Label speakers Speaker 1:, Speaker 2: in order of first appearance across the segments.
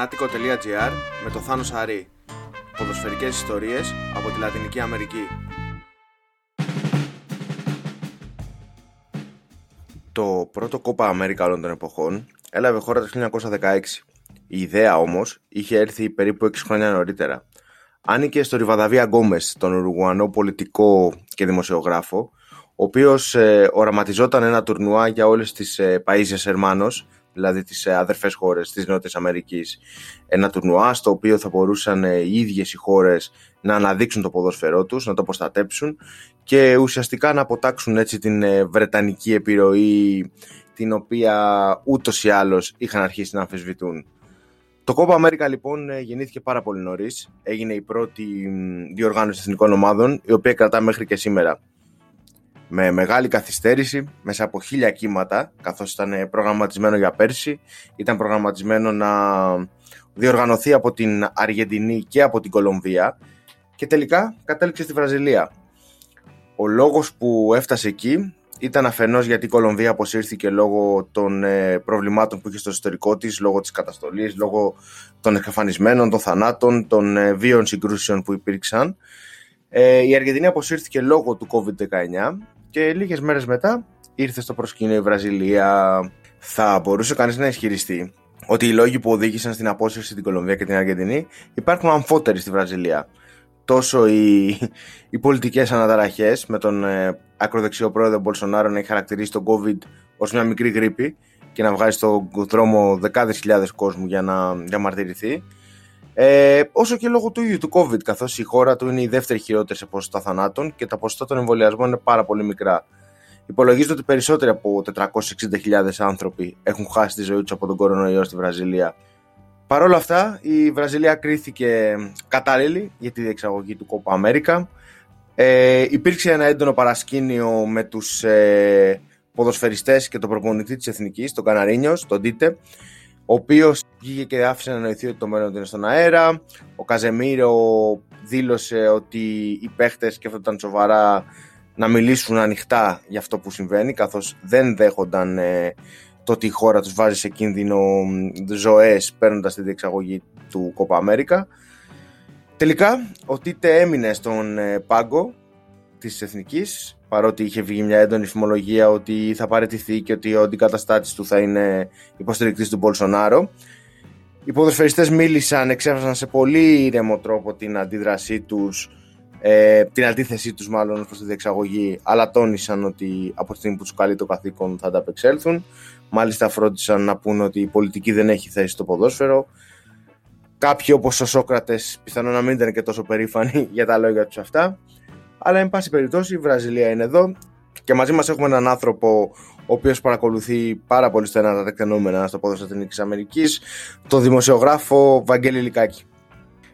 Speaker 1: Fanatico.gr με το Θάνο Σαρή. Ποδοσφαιρικές ιστορίες από τη Λατινική Αμερική. Το πρώτο κόπα Αμέρικα όλων των εποχών έλαβε χώρα το 1916. Η ιδέα όμως είχε έρθει περίπου 6 χρόνια νωρίτερα. Άνοικε στο Ριβαδαβία Γκόμες, τον Ουρουγουανό πολιτικό και δημοσιογράφο, ο οποίος ε, οραματιζόταν ένα τουρνουά για όλες τις ε, Παΐζιες Ερμάνος δηλαδή τις ε, αδερφές χώρες της Νότιας Αμερικής, ένα τουρνουά στο οποίο θα μπορούσαν ε, οι ίδιες οι χώρες να αναδείξουν το ποδόσφαιρό τους, να το προστατέψουν και ουσιαστικά να αποτάξουν έτσι την ε, βρετανική επιρροή την οποία ούτως ή άλλως είχαν αρχίσει να αμφισβητούν. Το Copa America λοιπόν γεννήθηκε πάρα πολύ νωρίς. Έγινε η πρώτη διοργάνωση εθνικών ομάδων, η οποία κρατά μέχρι και σήμερα με μεγάλη καθυστέρηση, μέσα από χίλια κύματα, καθώς ήταν προγραμματισμένο για πέρσι, ήταν προγραμματισμένο να διοργανωθεί από την Αργεντινή και από την Κολομβία και τελικά κατέληξε στη Βραζιλία. Ο λόγος που έφτασε εκεί ήταν αφενός γιατί η Κολομβία αποσύρθηκε λόγω των ε, προβλημάτων που είχε στο ιστορικό της, λόγω της καταστολής, λόγω των εξαφανισμένων, των θανάτων, των ε, βίων συγκρούσεων που υπήρξαν. Ε, η Αργεντινή αποσύρθηκε λόγω του COVID-19 και λίγες μέρες μετά ήρθε στο προσκήνιο η Βραζιλία. Θα μπορούσε κανείς να ισχυριστεί ότι οι λόγοι που οδήγησαν στην απόσυρση την Κολομβία και την Αργεντινή υπάρχουν αμφότεροι στη Βραζιλία. Τόσο οι, οι πολιτικές αναταραχές με τον ε, ακροδεξιό πρόεδρο Μπολσονάρο να έχει χαρακτηρίσει τον COVID ως μια μικρή γρήπη και να βγάζει στον δρόμο δεκάδες χιλιάδες κόσμου για να διαμαρτυρηθεί ε, όσο και λόγω του ίδιου του COVID, καθώς η χώρα του είναι η δεύτερη χειρότερη σε ποσοστά θανάτων και τα ποσοστά των εμβολιασμών είναι πάρα πολύ μικρά. Υπολογίζεται ότι περισσότεροι από 460.000 άνθρωποι έχουν χάσει τη ζωή τους από τον κορονοϊό στη Βραζιλία. Παρ' όλα αυτά, η Βραζιλία κρίθηκε κατάλληλη για τη διεξαγωγή του Copa America. Ε, υπήρξε ένα έντονο παρασκήνιο με τους ε, ποδοσφαιριστές και τον προπονητή της Εθνικής, τον Καναρίνιος, τον Τίτε, ο οποίος βγήκε και άφησε να νοηθεί ότι το μέλλον είναι στον αέρα. Ο Καζεμίρο δήλωσε ότι οι παίχτες σκέφτονταν σοβαρά να μιλήσουν ανοιχτά για αυτό που συμβαίνει, καθώς δεν δέχονταν ε, το ότι η χώρα τους βάζει σε κίνδυνο ζωές παίρνοντας τη διεξαγωγή του Κόπα Αμέρικα. Τελικά, ο Τίτε έμεινε στον ε, πάγκο της Εθνικής παρότι είχε βγει μια έντονη φημολογία ότι θα παραιτηθεί και ότι ο αντικαταστάτης του θα είναι υποστηρικτής του Μπολσονάρο. Οι ποδοσφαιριστές μίλησαν, εξέφρασαν σε πολύ ήρεμο τρόπο την αντίδρασή τους, ε, την αντίθεσή τους μάλλον προς τη διεξαγωγή, αλλά τόνισαν ότι από τη στιγμή που τους καλεί το καθήκον θα ανταπεξέλθουν. Μάλιστα φρόντισαν να πούνε ότι η πολιτική δεν έχει θέση στο ποδόσφαιρο. Κάποιοι όπως ο Σόκρατες πιθανόν να μην ήταν και τόσο περήφανοι για τα λόγια τους αυτά. Αλλά, εν πάση περιπτώσει, η Βραζιλία είναι εδώ και μαζί μας έχουμε έναν άνθρωπο ο οποίος παρακολουθεί πάρα πολύ στενά τα τεκτενόμενα στο πόδοσφαιρο της Εθνικής Αμερικής, τον δημοσιογράφο Βαγγέλη Λικάκη.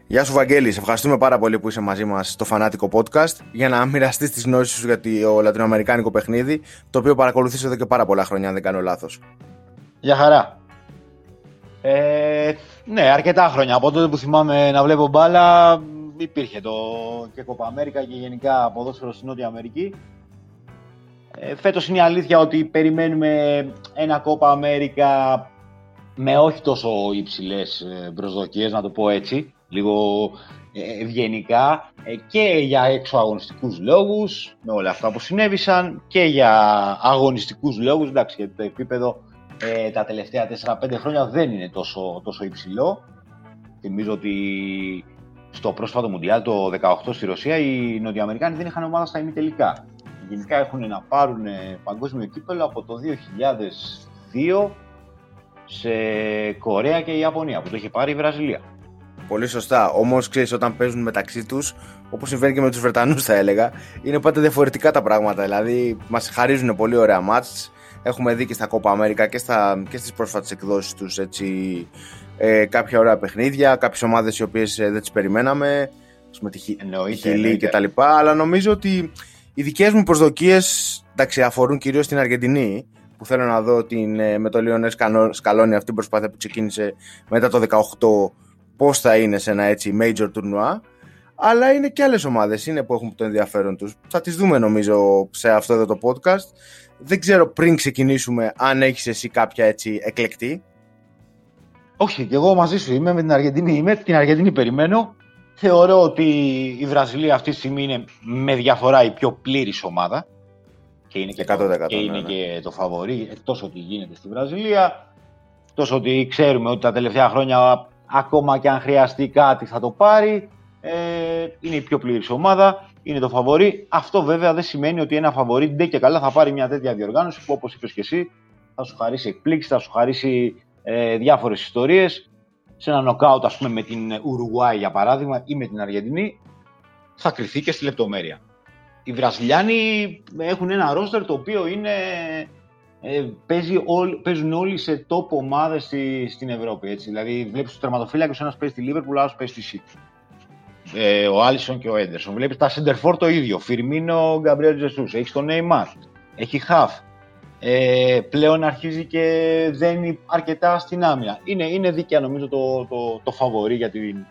Speaker 1: Γεια σου, Βαγγέλη. Σε ευχαριστούμε πάρα πολύ που είσαι μαζί μας στο φανάτικο podcast για να μοιραστείς τις γνώσεις σου για το λατινοαμερικάνικο παιχνίδι, το οποίο παρακολουθείς εδώ και πάρα πολλά χρόνια, αν δεν κάνω λάθος.
Speaker 2: Γεια χαρά. Ε, ναι, αρκετά χρόνια. Από τότε που θυμάμαι να βλέπω μπάλα, υπήρχε το και Copa America και γενικά ποδόσφαιρο στην Νότια Αμερική. Ε, φέτος είναι η αλήθεια ότι περιμένουμε ένα Copa America με όχι τόσο υψηλές ε, προσδοκίες, να το πω έτσι, λίγο ε, ευγενικά ε, και για έξω αγωνιστικούς λόγους, με όλα αυτά που συνέβησαν και για αγωνιστικούς λόγους, εντάξει, γιατί το επίπεδο ε, τα τελευταία 4-5 χρόνια δεν είναι τόσο, τόσο υψηλό. Θυμίζω ότι στο πρόσφατο Μουντιάλ το 18 στη Ρωσία οι Νοτιοαμερικάνοι δεν είχαν ομάδα στα ημιτελικά. Γενικά έχουν να πάρουν παγκόσμιο κύπελο από το 2002 σε Κορέα και Ιαπωνία που το είχε πάρει η Βραζιλία.
Speaker 1: Πολύ σωστά. Όμως, ξέρεις, όταν παίζουν μεταξύ τους, όπως συμβαίνει και με τους Βρετανούς, θα έλεγα, είναι πάντα διαφορετικά τα πράγματα. Δηλαδή, μας χαρίζουν πολύ ωραία μάτς. Έχουμε δει και στα Copa America και, στα, και στις πρόσφατες εκδόσεις τους έτσι, ε, κάποια ωραία παιχνίδια, κάποιες ομάδες οι οποίες ε, δεν τις περιμέναμε, με τη Χιλή και τα λοιπά, αλλά νομίζω ότι οι δικές μου προσδοκίες εντάξει, αφορούν κυρίως την Αργεντινή, που θέλω να δω την, ε, με το Λιονές Σκαλόνι αυτή την προσπάθεια που ξεκίνησε μετά το 18 πώς θα είναι σε ένα έτσι major τουρνουά αλλά είναι και άλλες ομάδες είναι που έχουν το ενδιαφέρον τους. Θα τις δούμε νομίζω σε αυτό εδώ το podcast. Δεν ξέρω πριν ξεκινήσουμε αν έχεις εσύ κάποια έτσι εκλεκτή.
Speaker 2: Όχι, και εγώ μαζί σου είμαι με την Αργεντινή. Είμαι, την Αργεντινή περιμένω. Θεωρώ ότι η Βραζιλία αυτή τη στιγμή είναι με διαφορά η πιο πλήρης ομάδα. Και είναι και, το, και, είναι ναι, ναι. και το φαβορή, εκτός ότι γίνεται στη Βραζιλία. Τόσο ότι ξέρουμε ότι τα τελευταία χρόνια ακόμα και αν χρειαστεί κάτι θα το πάρει. Ε, είναι η πιο πλήρης ομάδα, είναι το φαβορή. Αυτό βέβαια δεν σημαίνει ότι ένα φαβορή ντε και καλά θα πάρει μια τέτοια διοργάνωση που όπως είπες και εσύ θα σου χαρίσει εκπλήξεις, θα σου χαρίσει ε, διάφορες ιστορίες. Σε ένα νοκάουτ ας πούμε με την Ουρουγουάη για παράδειγμα ή με την Αργεντινή θα κρυθεί και στη λεπτομέρεια. Οι Βραζιλιάνοι έχουν ένα ρόστερ το οποίο είναι ε, παίζει παίζουν όλοι σε top ομάδες στη, στην Ευρώπη. Έτσι. Δηλαδή, βλέπεις τους τερματοφύλακες, ένας παίζει στη Λίβερπουλ, άλλος παίζει στη City. Ε, ο Άλισον και ο Έντερσον. Βλέπεις τα Σεντερφόρ το ίδιο. Φιρμίνο, Γκαμπριέλ Τζεσούς. Έχεις τον Νέιμαρ. Έχει Χαφ. Ε, πλέον αρχίζει και δένει αρκετά στην άμυνα. Είναι, είναι δίκαια νομίζω το, το, το φαβορή για την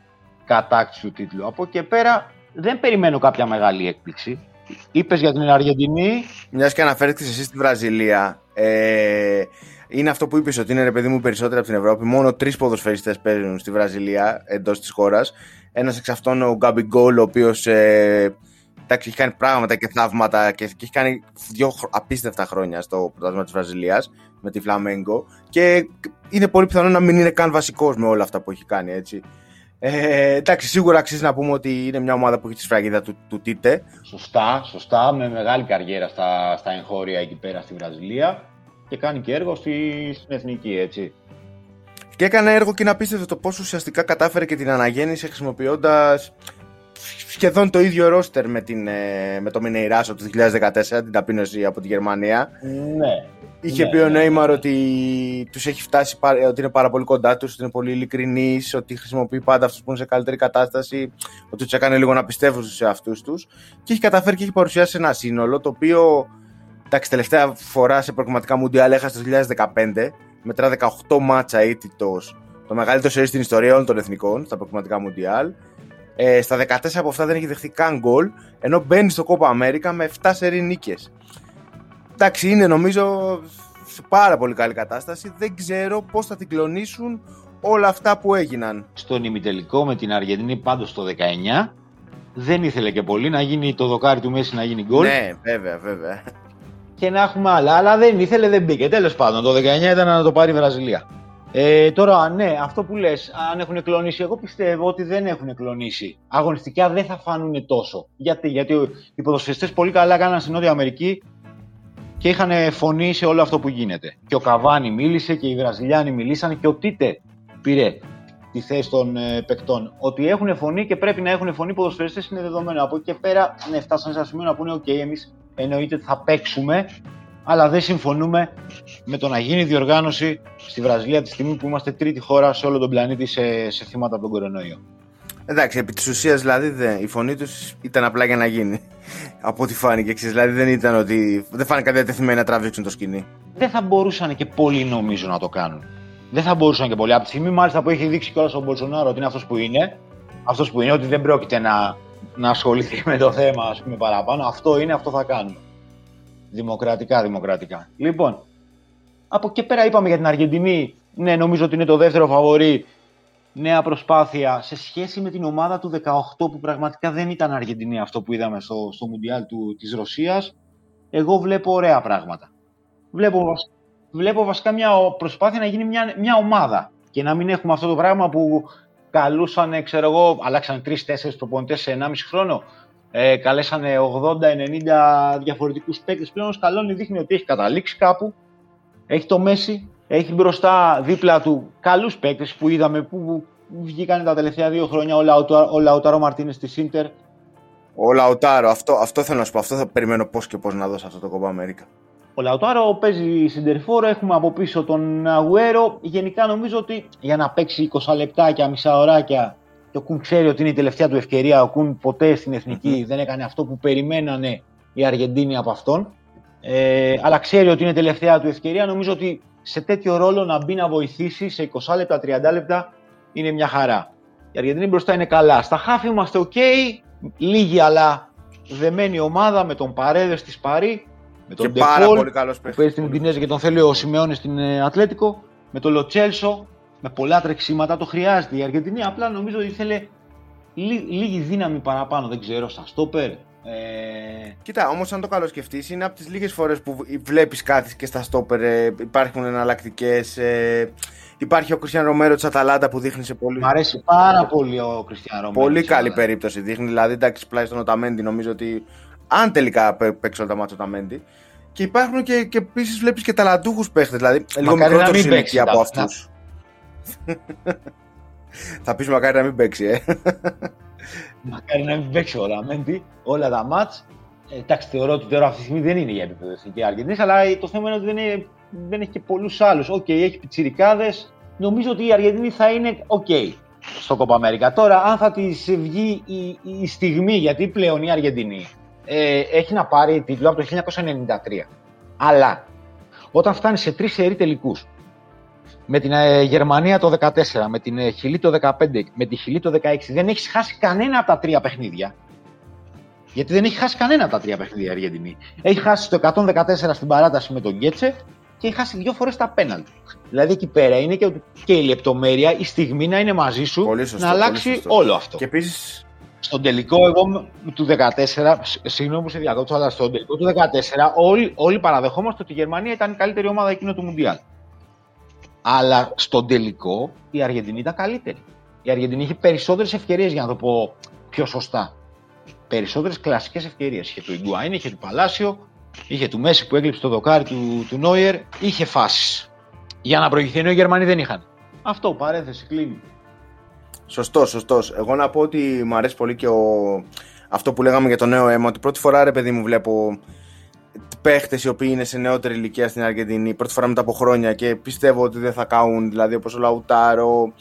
Speaker 2: κατάκτηση του τίτλου. Από εκεί πέρα δεν περιμένω κάποια μεγάλη έκπληξη. Είπες για την Αργεντινή.
Speaker 1: Μιας και αναφέρθηκες εσύ στη Βραζιλία. Ε, είναι αυτό που είπες ότι είναι ρε παιδί μου περισσότερο από την Ευρώπη. Μόνο τρεις ποδοσφαιριστές παίζουν στη Βραζιλία εντός της χώρας. Ένας εξ αυτών ο Γκάμπι Γκόλ, ο οποίος ε, έχει κάνει πράγματα και θαύματα και, και έχει κάνει δύο απίστευτα χρόνια στο πρωτάθλημα της Βραζιλίας με τη Φλαμέγκο. Και είναι πολύ πιθανό να μην είναι καν βασικός με όλα αυτά που έχει κάνει. Έτσι. Ε, εντάξει, σίγουρα αξίζει να πούμε ότι είναι μια ομάδα που έχει τη σφραγίδα του, του Τίτε.
Speaker 2: Σωστά, σωστά, με μεγάλη καριέρα στα, στα εγχώρια εκεί πέρα στη Βραζιλία και κάνει και έργο στη, στην εθνική, έτσι.
Speaker 1: Και έκανε έργο και να πίστευε το πόσο ουσιαστικά κατάφερε και την αναγέννηση χρησιμοποιώντας σχεδόν το ίδιο ρόστερ με, την, ε, με το Μινεϊράσο του 2014, την ταπείνωση από τη Γερμανία.
Speaker 2: Ναι.
Speaker 1: Είχε
Speaker 2: ναι,
Speaker 1: πει ο Νέιμαρ ότι τους έχει φτάσει, ότι είναι πάρα πολύ κοντά τους, ότι είναι πολύ ειλικρινή, ότι χρησιμοποιεί πάντα αυτούς που είναι σε καλύτερη κατάσταση, ότι τους έκανε λίγο να πιστεύουν στους εαυτούς τους. Και έχει καταφέρει και έχει παρουσιάσει ένα σύνολο το οποίο. Εντάξει, τελευταία φορά σε προγραμματικά Μουντιάλ έχασε το 2015, μετρά 18 μάτσα ήττητο, το μεγαλύτερο σερί στην ιστορία όλων των εθνικών στα προγραμματικά Μουντιάλ. Ε, στα 14 από αυτά δεν έχει δεχτεί καν γκολ, ενώ μπαίνει στο Κόπα Αμέρικα με 7 σερή νίκες. Εντάξει, είναι νομίζω σε πάρα πολύ καλή κατάσταση. Δεν ξέρω πώς θα την κλονίσουν όλα αυτά που έγιναν.
Speaker 2: Στον ημιτελικό με την Αργεντινή πάντως το 19 δεν ήθελε και πολύ να γίνει το δοκάρι του Μέση να γίνει γκολ.
Speaker 1: Ναι, βέβαια, βέβαια.
Speaker 2: Και να έχουμε άλλα, αλλά δεν ήθελε, δεν μπήκε. Τέλος πάντων, το 19 ήταν να το πάρει η Βραζιλία. Ε, τώρα, ναι, αυτό που λες, αν έχουν κλονίσει, εγώ πιστεύω ότι δεν έχουν κλονίσει. Αγωνιστικά δεν θα φάνουν τόσο. Γιατί, γιατί οι ποδοσφαιριστές πολύ καλά κάναν στην Νότια Αμερική και είχαν φωνή σε όλο αυτό που γίνεται. Και ο Καβάνη μίλησε και οι Βραζιλιάνοι μιλήσαν και ο Τίτε πήρε τη θέση των ε, παικτών. Ότι έχουν φωνή και πρέπει να έχουν φωνή οι ποδοσφαιριστές είναι δεδομένο. Από εκεί και πέρα, ναι, φτάσανε σε ένα σημείο να πούνε: OK, εμείς εννοείται θα παίξουμε, αλλά δεν συμφωνούμε με το να γίνει διοργάνωση στη Βραζιλία τη στιγμή που είμαστε τρίτη χώρα σε όλο τον πλανήτη σε, σε θύματα από τον κορονοϊό.
Speaker 1: Εντάξει, επί της ουσίας δηλαδή η φωνή τους ήταν απλά για να γίνει. από ό,τι φάνηκε. Ξέρεις, δηλαδή δεν ήταν ότι. Δεν φάνηκαν διατεθειμένοι να τραβήξουν το σκηνή.
Speaker 2: Δεν θα μπορούσαν και πολλοί νομίζω να το κάνουν. Δεν θα μπορούσαν και πολλοί. Από τη στιγμή μάλιστα που έχει δείξει κιόλας ο Μπολσονάρο ότι είναι αυτός που είναι, αυτός που είναι, ότι δεν πρόκειται να, να ασχοληθεί με το θέμα ας πούμε, παραπάνω. Αυτό είναι, αυτό θα κάνουμε. Δημοκρατικά, δημοκρατικά. Λοιπόν, από εκεί πέρα είπαμε για την Αργεντινή. Ναι, νομίζω ότι είναι το δεύτερο φαβορή. Νέα προσπάθεια σε σχέση με την ομάδα του 18 που πραγματικά δεν ήταν Αργεντινή αυτό που είδαμε στο, στο Μουντιάλ του, της Ρωσίας. Εγώ βλέπω ωραία πράγματα. Βλέπω, βλέπω βασικά μια προσπάθεια να γίνει μια, μια ομάδα και να μην έχουμε αυτό το πράγμα που καλούσαν, ξέρω εγώ, αλλάξαν τρει-τέσσερι προπονητές σε 1,5 χρόνο ε, καλέσανε 80-90 διαφορετικούς παίκτες. Πλέον ο Σκαλόνι δείχνει ότι έχει καταλήξει κάπου, έχει το Μέση, έχει μπροστά δίπλα του καλούς παίκτες που είδαμε που βγήκαν τα τελευταία δύο χρόνια ο, Λαουτάρο, Μαρτίνες στη Σίντερ.
Speaker 1: Ο Λαουτάρο, αυτό, αυτό θέλω να σου πω, αυτό θα περιμένω πώς και πώς να δώσω αυτό το κόμμα Αμέρικα.
Speaker 2: Ο Λαουτάρο παίζει συντερφόρο, έχουμε από πίσω τον Αγουέρο. Γενικά νομίζω ότι για να παίξει 20 λεπτάκια, μισά ωράκια και ο Κουν ξέρει ότι είναι η τελευταία του ευκαιρία. Ο Κουν ποτέ στην εθνικη δεν έκανε αυτό που περιμένανε οι Αργεντίνοι από αυτόν. Ε, αλλά ξέρει ότι είναι η τελευταία του ευκαιρία. Νομίζω ότι σε τέτοιο ρόλο να μπει να βοηθήσει σε 20 λεπτά, 30 λεπτά είναι μια χαρά. Η Αργεντινή μπροστά είναι καλά. Στα χάφη είμαστε OK. λίγη αλλά δεμένη ομάδα με τον Παρέδες στη Σπαρή, με τον
Speaker 1: και πάρα
Speaker 2: Ντεπόλ,
Speaker 1: πολύ καλός
Speaker 2: που παίζει στην Ουντινέζα και τον θέλει ο Σιμεώνης στην ε, Ατλέτικο, με τον Λοτσέλσο, με πολλά τρεξίματα. Το χρειάζεται η Αργεντινή. Απλά νομίζω ότι ήθελε λί- λίγη δύναμη παραπάνω, δεν ξέρω, στα στόπερ. Ε,
Speaker 1: Κοίτα, όμως αν το καλό σκεφτεί, είναι από τις λίγες φορές που βλέπεις κάτι και στα στόπερ. ε, υπάρχουν εναλλακτικές. Ε, υπάρχει ο Κριστιαν Ρομέρο της Αταλάντα που δείχνει σε πολύ,
Speaker 2: μ' αρέσει πάρα πολύ ο Κριστιαν Ρομέρο.
Speaker 1: πολύ καλή περίπτωση. Δείχνει δηλαδή, εντάξει, πλάι στον Οταμέντι, νομίζω ότι αν τελικά πέ- παίξει όλα τα μάτια ο Οταμέντι. Και υπάρχουν και, και επίσης βλέπεις και ταλαντούχους παίχτες, δηλαδή λίγο
Speaker 2: Μακάρι να
Speaker 1: μικρότερου
Speaker 2: μην παίξει,
Speaker 1: ηλικία από
Speaker 2: να-
Speaker 1: αυτούς. Θα πει μακάρι να μην παίξει, ε.
Speaker 2: Μακάρι να μην παίξει ο Ραμέντι όλα τα μάτς. Ε, εντάξει, θεωρώ ότι τώρα αυτή τη στιγμή δεν είναι για επίπεδο εθνική Αργεντινή, αλλά το θέμα είναι ότι δεν, είναι, δεν έχει και πολλούς άλλους. Οκ, έχει πιτσιρικάδες. Νομίζω ότι η Αργεντινή θα είναι οκ στο Κόπα Αμέρικα. Τώρα, αν θα της βγει η, η στιγμή, γιατί πλέον η Αργεντινή ε, έχει να πάρει τίτλο από το 1993. Αλλά όταν φτάνει σε τρεις σερή τελικούς, με την ε, Γερμανία το 14, με την ε, Χιλή το 15, με τη Χιλή το 16, δεν έχεις χάσει κανένα από τα τρία παιχνίδια. Γιατί δεν έχεις χάσει κανένα από τα τρία παιχνίδια η Αργεντινή. Έχεις χάσει το 114 στην παράταση με τον Γκέτσε και έχεις χάσει δύο φορές τα πέναλτι. Δηλαδή εκεί πέρα είναι και, και η λεπτομέρεια, η στιγμή να είναι μαζί σου
Speaker 1: Πολύ σωστό,
Speaker 2: να
Speaker 1: πολύ
Speaker 2: αλλάξει
Speaker 1: σωστό.
Speaker 2: όλο αυτό.
Speaker 1: Και επίση
Speaker 2: Στον τελικό, εγώ μ- του 14, σ- συγγνώμη που σε διακόπτω, αλλά στον τελικό του 14, όλοι, όλοι παραδεχόμαστε ότι η Γερμανία ήταν η καλύτερη ομάδα εκείνο του Μουντιάλ. Αλλά στον τελικό η Αργεντινή ήταν καλύτερη. Η Αργεντινή είχε περισσότερες ευκαιρίες, για να το πω πιο σωστά. Περισσότερες κλασικές ευκαιρίες. Είχε του Ιγκουάιν, είχε του Παλάσιο, είχε του Μέση που έκλειψε το δοκάρι του, του Νόιερ, είχε φάσεις. Για να προηγηθεί, ενώ οι Γερμανοί δεν είχαν. Αυτό, παρένθεση, κλείνει.
Speaker 1: Σωστό, σωστό. Εγώ να πω ότι μου αρέσει πολύ και ο... αυτό που λέγαμε για το νέο αίμα. Ότι πρώτη φορά, ρε παιδί μου, βλέπω παίχτες οι οποίοι είναι σε νεότερη ηλικία στην Αργεντινή. Πρώτη φορά μετά από χρόνια και πιστεύω ότι δεν θα καούν. Δηλαδή όπως ο Λαουτάρο,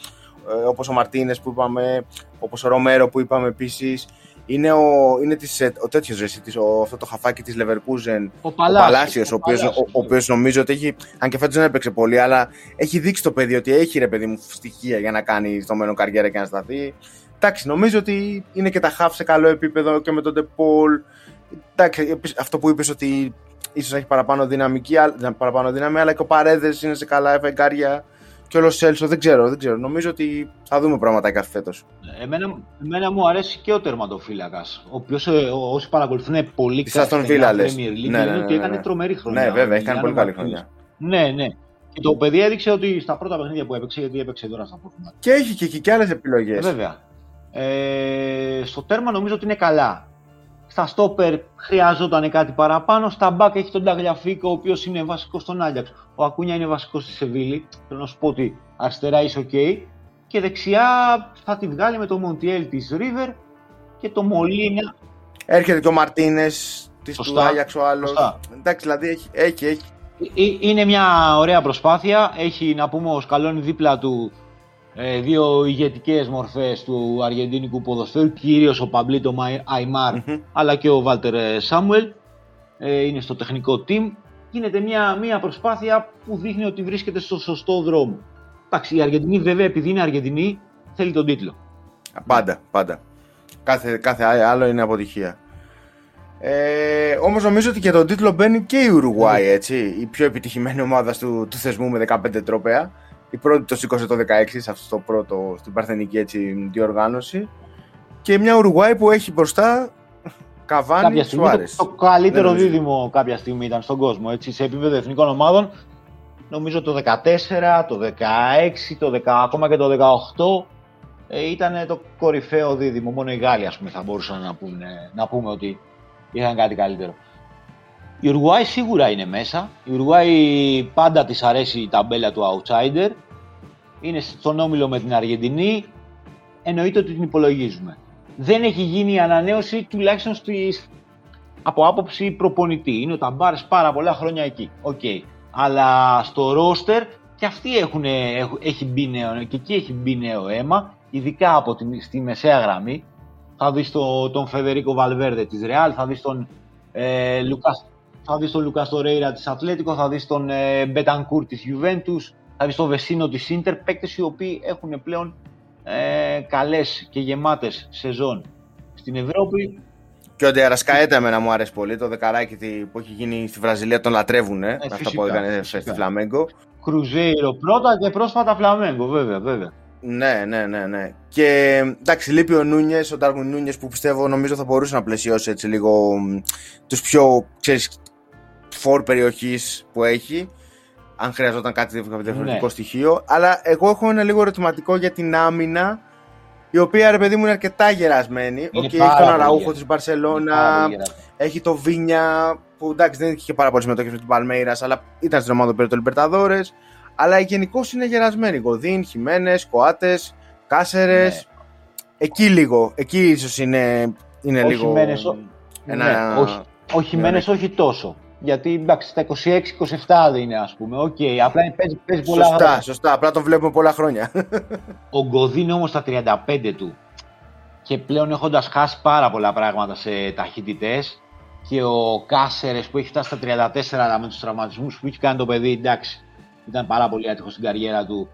Speaker 1: όπως ο Μαρτίνες που είπαμε, όπως ο Ρομέρο που είπαμε επίσης. Είναι, ο, είναι της, ε, ο τέτοιος ρε, της, ο, αυτό το χαφάκι της Leverkusen,
Speaker 2: Ο
Speaker 1: ο
Speaker 2: Παλάσιος.
Speaker 1: Παλάσιος, ο οποίος, ο, ο οποίος νομίζω ότι έχει, αν και φέτος δεν έπαιξε πολύ, αλλά έχει δείξει το παιδί ότι έχει ρε παιδί μου στοιχεία για να κάνει στο μέλλον καριέρα και να σταθεί. Εντάξει, νομίζω ότι είναι και τα χαφ σε καλό επίπεδο και με τον Ντεπόλ. Εντάξει, επίσης, αυτό που είπες ότι ίσως έχει παραπάνω, δυναμική, α- παραπάνω δύναμη, αλλά και ο Παρέδες είναι σε καλά εφεγκάρια και όλος ο Σέλσο, δεν ξέρω, δεν ξέρω. Νομίζω ότι θα δούμε πραγματάκια φέτος.
Speaker 2: Εμένα, εμένα μου αρέσει και ο τερματοφύλακας. Ο οποίος όσοι παρακολουθούν πολύ
Speaker 1: Της Aston Villa, λες.
Speaker 2: Premier League
Speaker 1: Ναι,
Speaker 2: λένε
Speaker 1: ναι, ναι,
Speaker 2: ότι
Speaker 1: ναι,
Speaker 2: έκανε
Speaker 1: ναι.
Speaker 2: τρομερή χρονιά.
Speaker 1: Ναι, βέβαια, έχει
Speaker 2: Ο
Speaker 1: κάνει πολύ
Speaker 2: Γιάννη
Speaker 1: καλή
Speaker 2: Μαρτίνς.
Speaker 1: χρονιά.
Speaker 2: Ναι, ναι. Και το παιδί έδειξε ότι στα πρώτα παιχνίδια που έπαιξε, γιατί έπαιξε τώρα στα πρώτα.
Speaker 1: Και έχει και, και, και άλλες επιλογές.
Speaker 2: Βέβαια. Ε, στο τέρμα νομίζω ότι είναι καλά. Στα στόπερ χρειαζόταν κάτι παραπάνω. Στα μπακ έχει τον Ταγλιαφίκο, ο οποίος είναι βασικός στον Άγιαξ. Ο Ακούνια είναι βασικός στη Σεβίλη. Θέλω να σου πω ότι αριστερά είσαι OK. Και δεξιά θα τη βγάλει με το Μοντιέλ της River και το Μολίνα.
Speaker 1: Έρχεται και ο Μαρτίνες της του
Speaker 2: Σωστά.
Speaker 1: Άγιαξ ο άλλος.
Speaker 2: Σωστά.
Speaker 1: Εντάξει, δηλαδή έχει, έχει, έχει.
Speaker 2: Ε, Είναι μια ωραία προσπάθεια. Έχει να πούμε ο Σκαλόνι δίπλα του ε, δύο ηγετικές μορφές του αργεντίνικου ποδοσφαίρου, κυρίως ο Παμπλίτο Μαϊ- Αϊμάρ
Speaker 1: Μμμ.
Speaker 2: αλλά και ο Βάλτερ ε, Σάμουελ. Ε, είναι στο τεχνικό team. Γίνεται μια, μια προσπάθεια που δείχνει ότι βρίσκεται στο σωστό δρόμο. Εντάξει, η Αργεντινή βέβαια επειδή είναι Αργεντινή θέλει τον τίτλο.
Speaker 1: Πάντα, πάντα. Κάθε, κάθε άλλο είναι αποτυχία. Ε, Όμως νομίζω ότι και τον τίτλο μπαίνει και η Ουρουγουάη, έτσι. Η πιο επιτυχημένη ομάδα του, του θεσμού με 15 τρόπαια. Η πρώτη το σήκωσε το 16 σε αυτό το πρώτο, στην παρθενική έτσι, διοργάνωση. Και μια Ουρουγουάη που έχει μπροστά Καβάνι
Speaker 2: κάποια στιγμή το,
Speaker 1: Σουάρες.
Speaker 2: το καλύτερο
Speaker 1: Δεν νομίζω.
Speaker 2: δίδυμο κάποια στιγμή ήταν στον κόσμο. Έτσι, σε επίπεδο εθνικών ομάδων, νομίζω το 14, το 16, το 10, ακόμα και το 18 ε, ήταν το κορυφαίο δίδυμο. Μόνο οι Γάλλοι ας πούμε, θα μπορούσαν να, πούνε, να πούμε ότι είχαν κάτι καλύτερο. Η Ουρουάη σίγουρα είναι μέσα. Η Ουρουάη πάντα της αρέσει η ταμπέλα του outsider. Είναι στον όμιλο με την Αργεντινή. Εννοείται ότι την υπολογίζουμε. Δεν έχει γίνει η ανανέωση τουλάχιστον στις... από άποψη προπονητή. Είναι ο Ταμπάρες πάρα πολλά χρόνια εκεί. Οκ. Αλλά στο ρόστερ και αυτοί έχουν, έχουν- έχει μπει νέο, και εκεί έχει μπει νέο αίμα, ειδικά από τη, στη μεσαία γραμμή. Θα δεις το, τον Φεδερίκο Βαλβέρδε της Ρεάλ, θα δεις τον ε, Λουκάς θα δεις τον Λουκάς Τορέιρα της Ατλέτικο, θα δεις τον ε, Μπετανκούρ της Juventus, θα δεις τον Βεσίνο της Ίντερ, παίκτες οι οποίοι έχουν πλέον ε, καλές και γεμάτες σεζόν στην Ευρώπη.
Speaker 1: Και ο Ντιαρασκαέτα εμένα μου αρέσει πολύ. Το δεκαράκι που έχει γίνει στη Βραζιλία τον λατρεύουν. Ε, αυτά που έκανε στη Φλαμέγκο.
Speaker 2: Κρουζέιρο πρώτα και πρόσφατα Φλαμέγκο, βέβαια, βέβαια.
Speaker 1: Ναι, ναι, ναι, ναι. Και εντάξει, λείπει ο Νούνιες, ο Ντάρκουν Νούνιες που πιστεύω νομίζω θα μπορούσε να πλαισιώσει έτσι λίγο τους πιο ξέρεις φορ περιοχής που έχει. Αν χρειαζόταν κάτι διαφορετικό ναι. στοιχείο. Αλλά εγώ έχω ένα λίγο ερωτηματικό για την άμυνα η οποία ρε παιδί μου είναι αρκετά γερασμένη. Okay, έχει τον Αραούχο της Μπαρσελόνα, έχει το Βίνια που εντάξει δεν είχε και πάρα πολύ συμμετοχή με την Παλμέιρας, αλλά ήταν στην ομάδα πήρε το Λιμπερταδόρες. Αλλά γενικώ είναι γερασμένη. Γοδίν, Χιμένες, Κοάτες, Κάσερες. Ναι. Εκεί λίγο. Εκεί ίσως είναι, είναι
Speaker 2: όχι
Speaker 1: λίγο.
Speaker 2: Μένες, ένα... ναι, όχι, όχι, ναι, όχι τόσο. Γιατί εντάξει, στα 26-27 δεν είναι, ας πούμε. Οκ, okay, απλά παίζει, παίζει πολλά
Speaker 1: Σωστά, χρόνια. σωστά. Απλά τον βλέπουμε πολλά χρόνια.
Speaker 2: Ο Γκοδίν όμως στα 35 του και πλέον έχοντας χάσει πάρα πολλά πράγματα σε ταχύτητες και ο Κάσερες που έχει φτάσει στα 34 αλλά με τους τραυματισμούς που έχει κάνει το παιδί, εντάξει, ήταν πάρα πολύ άτυχος στην καριέρα του.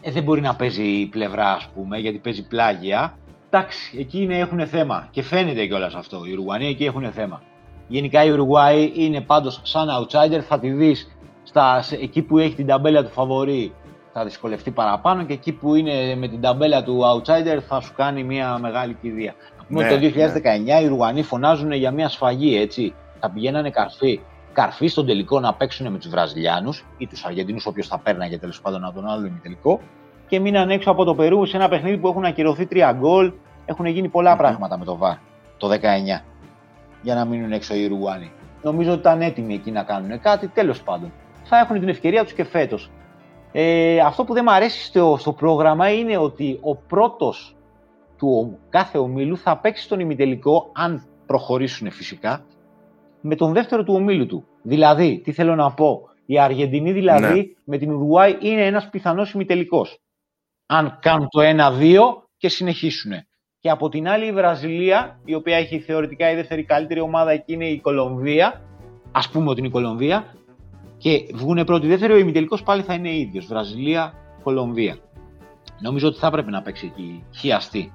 Speaker 2: Ε, δεν μπορεί να παίζει πλευρά, ας πούμε, γιατί παίζει πλάγια. Εντάξει, εκεί είναι, έχουν θέμα και φαίνεται κιόλας αυτό. Οι Ουρουγουανοί εκεί έχουν θέμα. Γενικά η Ουρουγουάη είναι πάντως σαν outsider, θα τη δεις στα, εκεί που έχει την ταμπέλα του φαβορή θα δυσκολευτεί παραπάνω και εκεί που είναι με την ταμπέλα του outsider θα σου κάνει μια μεγάλη κηδεία. Ναι, το 2019 ναι. οι Ρουγανοί φωνάζουν για μια σφαγή, έτσι. Θα πηγαίνανε καρφί. Καρφί στον τελικό να παίξουν με τους Βραζιλιάνους ή τους Αργεντινούς, όποιος θα παίρναγε τέλος πάντων από τον άλλο τελικό. Και μείναν έξω από το Περού σε ένα παιχνίδι που έχουν ακυρωθεί τρία γκολ. Έχουν γίνει πράγματα με το ΒΑΡ το 19 για να μείνουν έξω οι Ουρουάνοι. Νομίζω ότι ήταν έτοιμοι εκεί να κάνουν κάτι, τέλος πάντων. Θα έχουν την ευκαιρία τους και φέτος. Ε, αυτό που δεν μου αρέσει στο, στο πρόγραμμα είναι ότι ο πρώτος του κάθε ομίλου θα παίξει στον ημιτελικό, αν προχωρήσουν φυσικά, με τον δεύτερο του ομίλου του. Δηλαδή, τι θέλω να πω, η Αργεντινή δηλαδή ναι. με την Ουρουάη είναι ένας πιθανός ημιτελικός. Αν κάνουν το 1-2 και συνεχίσουν. Και από την άλλη η Βραζιλία, η οποία έχει θεωρητικά η δεύτερη καλύτερη ομάδα εκεί είναι η Κολομβία. Α πούμε ότι είναι η Κολομβία. Και βγουν πρώτη δεύτερη, ο ημιτελικός πάλι θα είναι ίδιος. Βραζιλία, Κολομβία. Νομίζω ότι θα έπρεπε να παίξει εκεί χιαστή.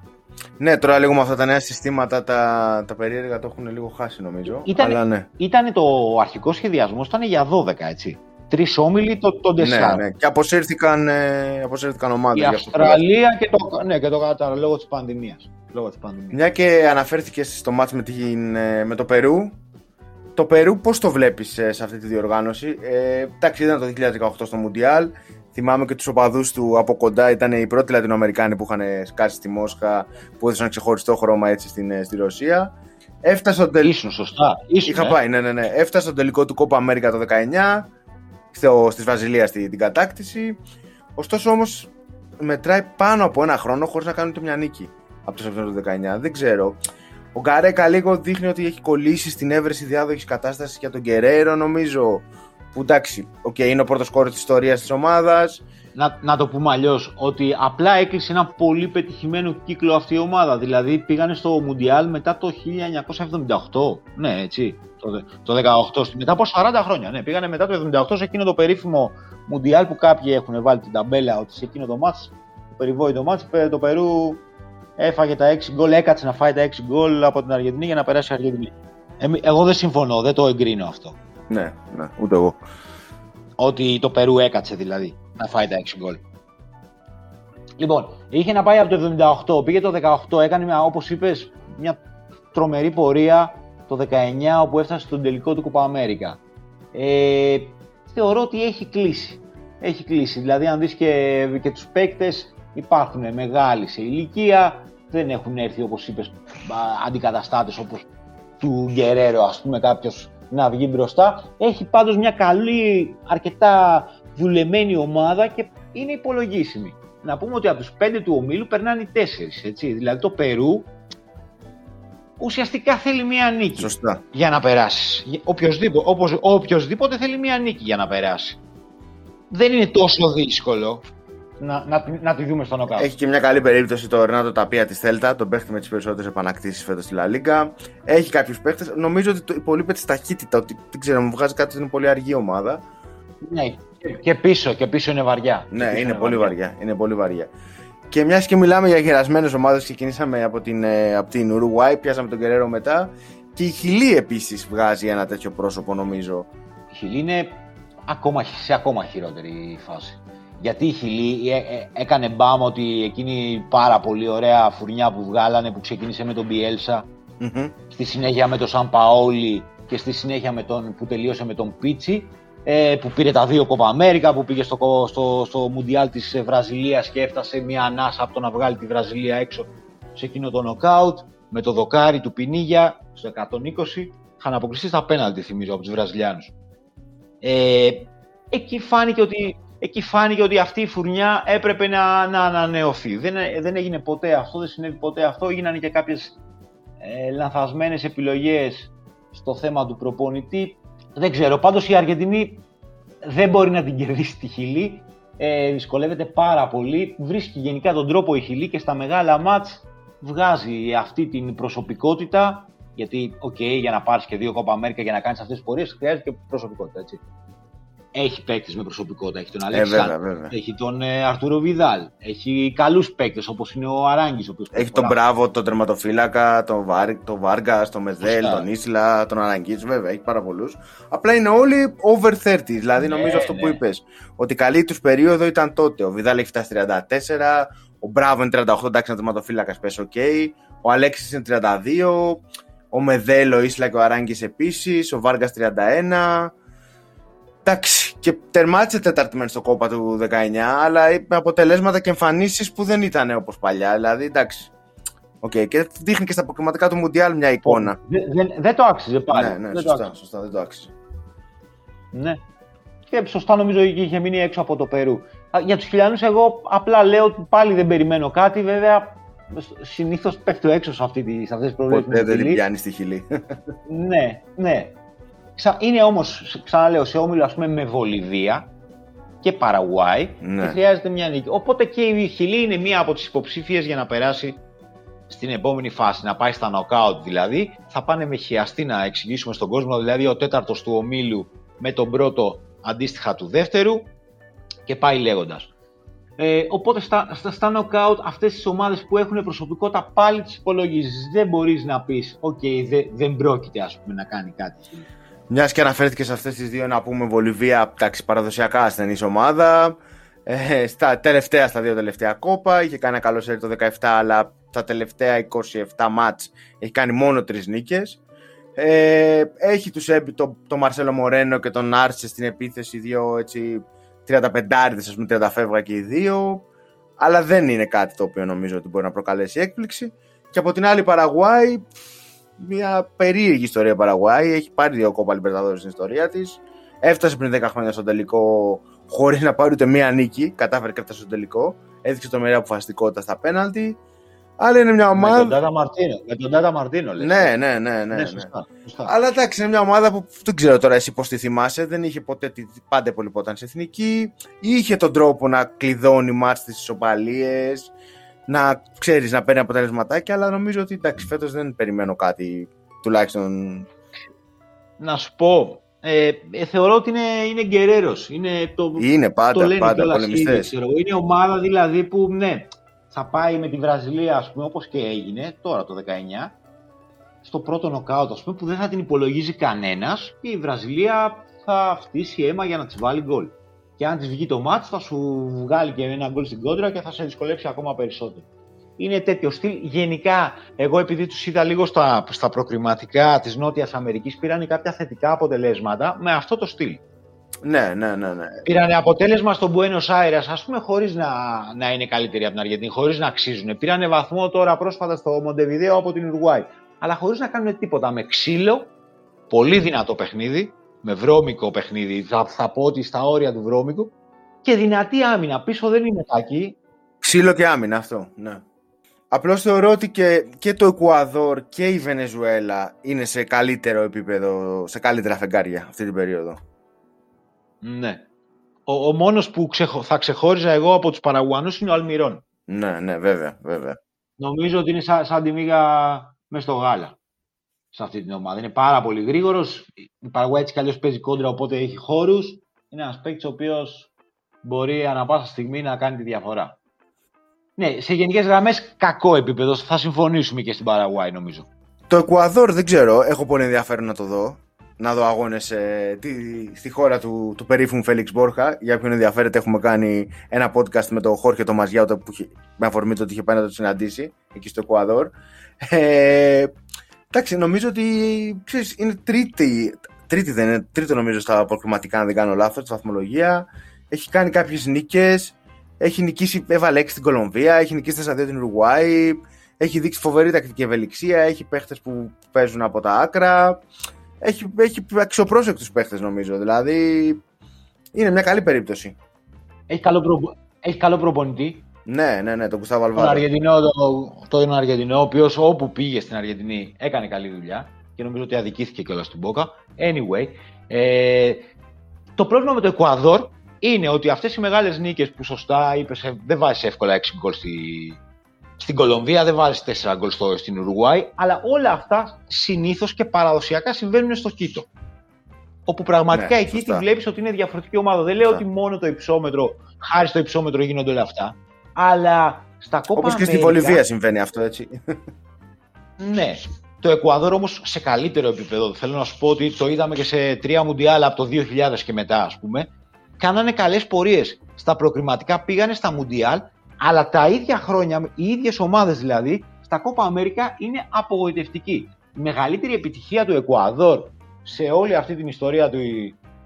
Speaker 1: Ναι, τώρα λίγο με αυτά τα νέα συστήματα τα, τα περίεργα το έχουν λίγο χάσει νομίζω.
Speaker 2: Ήταν,
Speaker 1: αλλά ναι.
Speaker 2: Ήτανε το αρχικό σχεδιασμός ήταν για 12 έτσι. Τρεις όμιλοι το, το Ναι, ναι.
Speaker 1: Και αποσύρθηκαν, ε, αποσύρθηκαν ομάδες.
Speaker 2: Η Αυστραλία και το, ναι, και το Κατάρ λόγω της πανδημίας λόγω της πανδημίας.
Speaker 1: Μια και αναφέρθηκε στο μάτς με, την, ε, με το Περού, το Περού πώς το βλέπεις ε, σε αυτή τη διοργάνωση; Ε, εντάξει, ήταν το 2018 στο Μουντιάλ. Θυμάμαι και τους οπαδούς του από κοντά ήταν οι πρώτοι Λατινοαμερικάνοι που είχαν σκάσει στη Μόσχα, που έδωσαν ξεχωριστό χρώμα έτσι στην, ε, στη Ρωσία. Έφτασε στο τελικό.
Speaker 2: Ήσουν σωστά. Ήσουν,
Speaker 1: Είχα πάει, ναι, ναι, ναι. Έφτασε στο τελικό του Κόπα Αμέρικα το 19, στο, στη Βραζιλία στη, την κατάκτηση. Ωστόσο όμως μετράει πάνω από ένα χρόνο χωρίς να κάνουν ούτε μια νίκη από το Σεπτέμβριο του 19. Δεν ξέρω. Ο Γκαρέκα λίγο δείχνει ότι έχει κολλήσει στην έβρεση διάδοχης κατάστασης για τον Γκερέρο, νομίζω. Που εντάξει, okay, είναι ο πρώτος κόρο της ιστορίας της ομάδας.
Speaker 2: Να, να το πούμε αλλιώς, ότι απλά έκλεισε ένα πολύ πετυχημένο κύκλο αυτή η ομάδα. Δηλαδή πήγανε στο Μουντιάλ μετά το 1978. Ναι, έτσι. Το, το 18, μετά από 40 χρόνια. Ναι, πήγανε μετά το 78 σε εκείνο το περίφημο Μουντιάλ που κάποιοι έχουν βάλει την ταμπέλα ότι σε εκείνο το μάτς, το περιβόητο μάτς, το Περού έφαγε τα 6 γκολ, έκατσε να φάει τα 6 γκολ από την Αργεντινή για να περάσει η Αργεντινή. εγώ δεν συμφωνώ, δεν το εγκρίνω αυτό.
Speaker 1: Ναι, ναι, ούτε εγώ.
Speaker 2: Ότι το Περού έκατσε δηλαδή να φάει τα 6 γκολ. Λοιπόν, είχε να πάει από το 78, πήγε το 18, έκανε όπως είπες μια τρομερή πορεία το 19 όπου έφτασε στον τελικό του Κούπα Αμέρικα. Ε, θεωρώ ότι έχει κλείσει. Έχει κλείσει. Δηλαδή, αν δεις και, και τους παίκτες, υπάρχουν μεγάλοι σε ηλικία, δεν έχουν έρθει όπως είπες αντικαταστάτες όπως του Γκερέρο ας πούμε κάποιος να βγει μπροστά. Έχει πάντως μια καλή, αρκετά δουλεμένη ομάδα και είναι υπολογίσιμη. Να πούμε ότι από τους πέντε του ομίλου περνάνε οι τέσσερις, έτσι. Δηλαδή το Περού ουσιαστικά θέλει μια νίκη
Speaker 1: Σωστά.
Speaker 2: για να περάσεις. Οποιοςδήποτε, όπως, οποιοςδήποτε θέλει μια νίκη για να περάσει. Δεν είναι τόσο δύσκολο να, να, να τη δούμε στο νοκάου.
Speaker 1: Έχει και μια καλή περίπτωση το Ρενάτο Ταπία της Θέλτα, τον παίχτη με τις περισσότερες επανακτήσεις φέτος στη Λα Λίγκα. Έχει κάποιους παίχτες. Νομίζω ότι το υπολείπεται τη ταχύτητα, ότι δεν ξέρω, μου βγάζει κάτι ότι είναι πολύ αργή ομάδα.
Speaker 2: Ναι, και πίσω, και πίσω είναι βαριά.
Speaker 1: Ναι, είναι, είναι, πολύ βαριά. Είναι πολύ βαριά. Και μιας και μιλάμε για γερασμένες ομάδες, ξεκινήσαμε από την, ε, από την Uruguay, πιάσαμε τον Κεραίρο μετά. Και η Χιλή επίσης βγάζει ένα τέτοιο πρόσωπο, νομίζω.
Speaker 2: Η Χιλή είναι ακόμα, σε ακόμα χειρότερη φάση. Γιατί η Χιλή ε, ε, έκανε μπάμ ότι εκείνη πάρα πολύ ωραία φουρνιά που βγάλανε που ξεκίνησε με τον Bielsa, στη συνέχεια με τον Σαν Παόλι και στη συνέχεια με τον, που τελείωσε με τον Πίτσι ε, που πήρε τα δύο Κόπα Αμέρικα, που πήγε στο, στο, στο Μουντιάλ της Βραζιλίας και έφτασε μια ανάσα από το να βγάλει τη Βραζιλία έξω σε εκείνο το νοκάουτ, με το δοκάρι του Πινίγια στο 120, είχαν αποκλειστεί στα πέναλτι θυμίζω από τους Βραζιλιάνους. Ε, εκεί, φάνηκε ότι, εκεί φάνηκε ότι αυτή η φουρνιά έπρεπε να, να ανανεωθεί. Δεν, δεν έγινε ποτέ αυτό, δεν συνέβη ποτέ αυτό, έγιναν και κάποιες ε, λανθασμένες επιλογές στο θέμα του προπονητή δεν ξέρω. Πάντως η Αργεντινή δεν μπορεί να την κερδίσει τη Χιλή. Ε, δυσκολεύεται πάρα πολύ. Βρίσκει γενικά τον τρόπο η Χιλή και στα μεγάλα ματς βγάζει αυτή την προσωπικότητα. Γιατί, οκ, για να πάρεις και δύο Κόπα Αμέρικα για να κάνεις αυτές τις πορείες χρειάζεται και προσωπικότητα. Έτσι έχει παίκτες με προσωπικότητα. Έχει τον ε, Αλέξη, έχει τον ε, Αρτούρο Βιδάλ, έχει καλούς παίκτες όπως είναι ο Αράνγκιθ.
Speaker 1: Έχει τον Μπράβο, τον τερματοφύλακα, τον, Βάρ, τον Βάργας, τον Μέντελ, τον Ίσλα, τον Αράνγκιθ, βέβαια, έχει πάρα πολλούς. Απλά είναι όλοι over 30, δηλαδή ναι, νομίζω αυτό ναι. που είπες. Ότι η καλή τους περίοδο ήταν τότε. Ο Βιδάλ έχει φτάσει 34, ο Μπράβο είναι 38, εντάξει, είναι τερματοφύλακας, πες, οκ. Ο Αλέξις είναι 32, ο Μεδέλ, ο Ίσλα και ο Αράνγκις επίσης, ο Βάργας 31. Εντάξει, και τερμάτισε τέταρτη μεν στο κόπα του 19, αλλά με αποτελέσματα και εμφανίσεις που δεν ήταν όπως παλιά. Δηλαδή, εντάξει. Okay. Και δείχνει και στα προκριματικά του Μουντιάλ μια εικόνα.
Speaker 2: Δεν, δεν, το άξιζε πάλι.
Speaker 1: Ναι, ναι, δεν σωστά, το σωστά, δεν το άξιζε.
Speaker 2: Ναι. Και σωστά νομίζω ότι είχε μείνει έξω από το Περού. Για τους χιλιανούς, εγώ απλά λέω ότι πάλι δεν περιμένω κάτι. Βέβαια, συνήθως πέφτω έξω σε, αυτή, σε αυτές τις προβλέψεις.
Speaker 1: Ποτέ δεν την πιάνεις στη χιλή.
Speaker 2: ναι, ναι. Είναι όμως, ξαναλέω, σε όμιλο ας πούμε, με Βολιβία και Παραγουάη ναι. και χρειάζεται μια νίκη. Οπότε και η Χιλή είναι μία από τις υποψήφιες για να περάσει στην επόμενη φάση, να πάει στα νοκάουτ δηλαδή. Θα πάνε με χιαστή να εξηγήσουμε στον κόσμο, δηλαδή ο τέταρτος του ομίλου με τον πρώτο αντίστοιχα του δεύτερου και πάει λέγοντας. Ε, οπότε στα, στα, στα νοκ άουτ αυτές τις ομάδες που έχουν προσωπικότητα πάλι τις υπολογίζεις. Δεν μπορείς να πεις, οκ, δεν πρόκειται ας πούμε να κάνει κάτι.
Speaker 1: Μιας και αναφέρθηκες σε αυτές τις δύο, να πούμε Βολιβία, εντάξει, παραδοσιακά ασθενής ομάδα. Ε, στα τελευταία, στα δύο τελευταία κόπα. Είχε κάνει ένα καλό σερί το 17, αλλά τα τελευταία 27 μάτς έχει κάνει μόνο τρεις νίκες. Ε, έχει τους έμπει το, το Μαρσέλο Μορένο και τον Άρσε στην επίθεση, δύο έτσι 35 άριδες, ας πούμε 30 φεύγα και οι δύο. Αλλά δεν είναι κάτι το οποίο νομίζω ότι μπορεί να προκαλέσει έκπληξη. Και από την άλλη Παραγουάη, μια περίεργη ιστορία Παραγουάη. Έχει πάρει δύο κόπα Λιμπερταδόρη στην ιστορία της. Έφτασε πριν 10 χρόνια στο τελικό χωρίς να πάρει ούτε μία νίκη. Κατάφερε και έφτασε στο τελικό. Έδειξε το μερία αποφασιστικότητα στα πέναλτι. Αλλά είναι μια ομάδα. Με
Speaker 2: τον Τάτα Μαρτίνο. Με τον Τάτα Μαρτίνο, λες.
Speaker 1: Ναι, ναι, ναι. ναι, ναι. Σωστά, σωστά. Αλλά εντάξει, είναι μια ομάδα που δεν ξέρω τώρα εσύ πώς τη θυμάσαι. Δεν είχε ποτέ πάντα πολύ ποτέ σε εθνική. Είχε τον τρόπο να κλειδώνει μάτς στις ισοπαλίε να ξέρεις να παίρνει αποτελεσματάκια, αλλά νομίζω ότι εντάξει, φέτος δεν περιμένω κάτι τουλάχιστον.
Speaker 2: Να σου πω, ε, ε, θεωρώ ότι είναι, είναι γκερέρος. Είναι, το,
Speaker 1: είναι πάντα, το λένε πάντα πολεμιστές.
Speaker 2: Είναι ομάδα δηλαδή που ναι, θα πάει με τη Βραζιλία, ας πούμε, όπως και έγινε τώρα το 19, στο πρώτο νοκάουτ, ας πούμε, που δεν θα την υπολογίζει κανένας και η Βραζιλία θα φτύσει αίμα για να της βάλει γκολ και αν της βγει το μάτς θα σου βγάλει και ένα γκολ στην κόντρα και θα σε δυσκολέψει ακόμα περισσότερο. Είναι τέτοιο στυλ. Γενικά, εγώ επειδή τους είδα λίγο στα, στα προκριματικά της Νότιας Αμερικής, πήραν κάποια θετικά αποτελέσματα με αυτό το στυλ.
Speaker 1: Ναι, ναι, ναι. ναι.
Speaker 2: Πήραν αποτέλεσμα στον Buenos Aires, ας πούμε, χωρίς να, να είναι καλύτεροι από την Αργεντινή, χωρίς να αξίζουν. Πήραν βαθμό τώρα πρόσφατα στο Μοντεβιδέο από την Ουρουάη. Αλλά χωρίς να κάνουν τίποτα. Με ξύλο, πολύ δυνατό παιχνίδι, με βρώμικο παιχνίδι, θα, θα πω ότι στα όρια του βρώμικου, και δυνατή άμυνα. Πίσω δεν είναι κακή.
Speaker 1: Ξύλο και άμυνα αυτό, ναι. Απλώς θεωρώ ότι και, και το Εκουαδόρ και η Βενεζουέλα είναι σε καλύτερο επίπεδο, σε καλύτερα φεγγάρια αυτή την περίοδο.
Speaker 2: Ναι. Ο, ο μόνος που θα ξεχώριζα εγώ από τους Παραγουανούς είναι ο Αλμυρών.
Speaker 1: Ναι, ναι, βέβαια, βέβαια.
Speaker 2: Νομίζω ότι είναι σαν, σαν τη μίγα μες στο γάλα σε αυτή την ομάδα. Είναι πάρα πολύ γρήγορος. Η Παραγουάη έτσι κι αλλιώς παίζει κόντρα, οπότε έχει χώρους. Είναι ένας παίκτης ο οποίος μπορεί ανα πάσα στιγμή να κάνει τη διαφορά. Ναι, σε γενικές γραμμές κακό επίπεδο. Θα συμφωνήσουμε και στην Παραγουάη, νομίζω.
Speaker 1: Το Εκουαδόρ δεν ξέρω. Έχω πολύ ενδιαφέρον να το δω. Να δω αγώνες ε, στη χώρα του, του περίφημου Φέληξ Μπόρχα. Για όποιον ενδιαφέρεται, έχουμε κάνει ένα podcast με τον Χόρχε το Μαζιάου που, με αφορμή το ότι είχε πάει να το συναντήσει εκεί στο Εκουαδόρ. Ε, εντάξει, νομίζω ότι ξέρεις, είναι τρίτη, τρίτη δεν είναι, τρίτο νομίζω στα προκριματικά, αν δεν κάνω λάθος, στη βαθμολογία. Έχει κάνει κάποιες νίκες. Έχει νικήσει, έβαλε 6 στην Κολομβία, έχει νικήσει 4-2 την Ουρουάη, έχει δείξει φοβερή τακτική ευελιξία, έχει παίχτες που παίζουν από τα άκρα. Έχει, έχει αξιοπρόσεκτους παίχτες νομίζω. Δηλαδή είναι μια καλή περίπτωση.
Speaker 2: Έχει καλό, προ... έχει καλό προπονητή.
Speaker 1: Ναι, ναι, ναι, τον Κουστάβο
Speaker 2: Αλβάρο. Τον Αργεντινό, το, το είναι Αργεντινό, ο οποίος όπου πήγε στην Αργεντινή έκανε καλή δουλειά και νομίζω ότι αδικήθηκε κιόλας στην Μπόκα. Anyway, ε, το πρόβλημα με το Εκουαδόρ είναι ότι αυτές οι μεγάλες νίκες που σωστά είπες, ε, δεν βάζεις εύκολα 6 γκολ στη, στην Κολομβία, δεν βάζεις 4 γκολ στην Ουρουγουάη, αλλά όλα αυτά συνήθως και παραδοσιακά συμβαίνουν στο Κίτο. Όπου πραγματικά ναι, εκεί τη βλέπεις ότι είναι διαφορετική ομάδα. Δεν λέω ότι μόνο το υψόμετρο, χάρη στο υψόμετρο γίνονται όλα αυτά, αλλά στα κόμματα.
Speaker 1: Όπως και στη Βολιβία συμβαίνει αυτό, έτσι.
Speaker 2: Ναι. Το Εκουαδόρ όμως σε καλύτερο επίπεδο. Θέλω να σου πω ότι το είδαμε και σε τρία Μουντιάλ από το 2000 και μετά, ας πούμε. Κάνανε καλές πορείες. Στα προκριματικά πήγανε στα Μουντιάλ, αλλά τα ίδια χρόνια, οι ίδιες ομάδες δηλαδή, στα Κόπα Αμέρικα είναι απογοητευτική. Η μεγαλύτερη επιτυχία του Εκουαδόρ σε όλη αυτή την ιστορία του,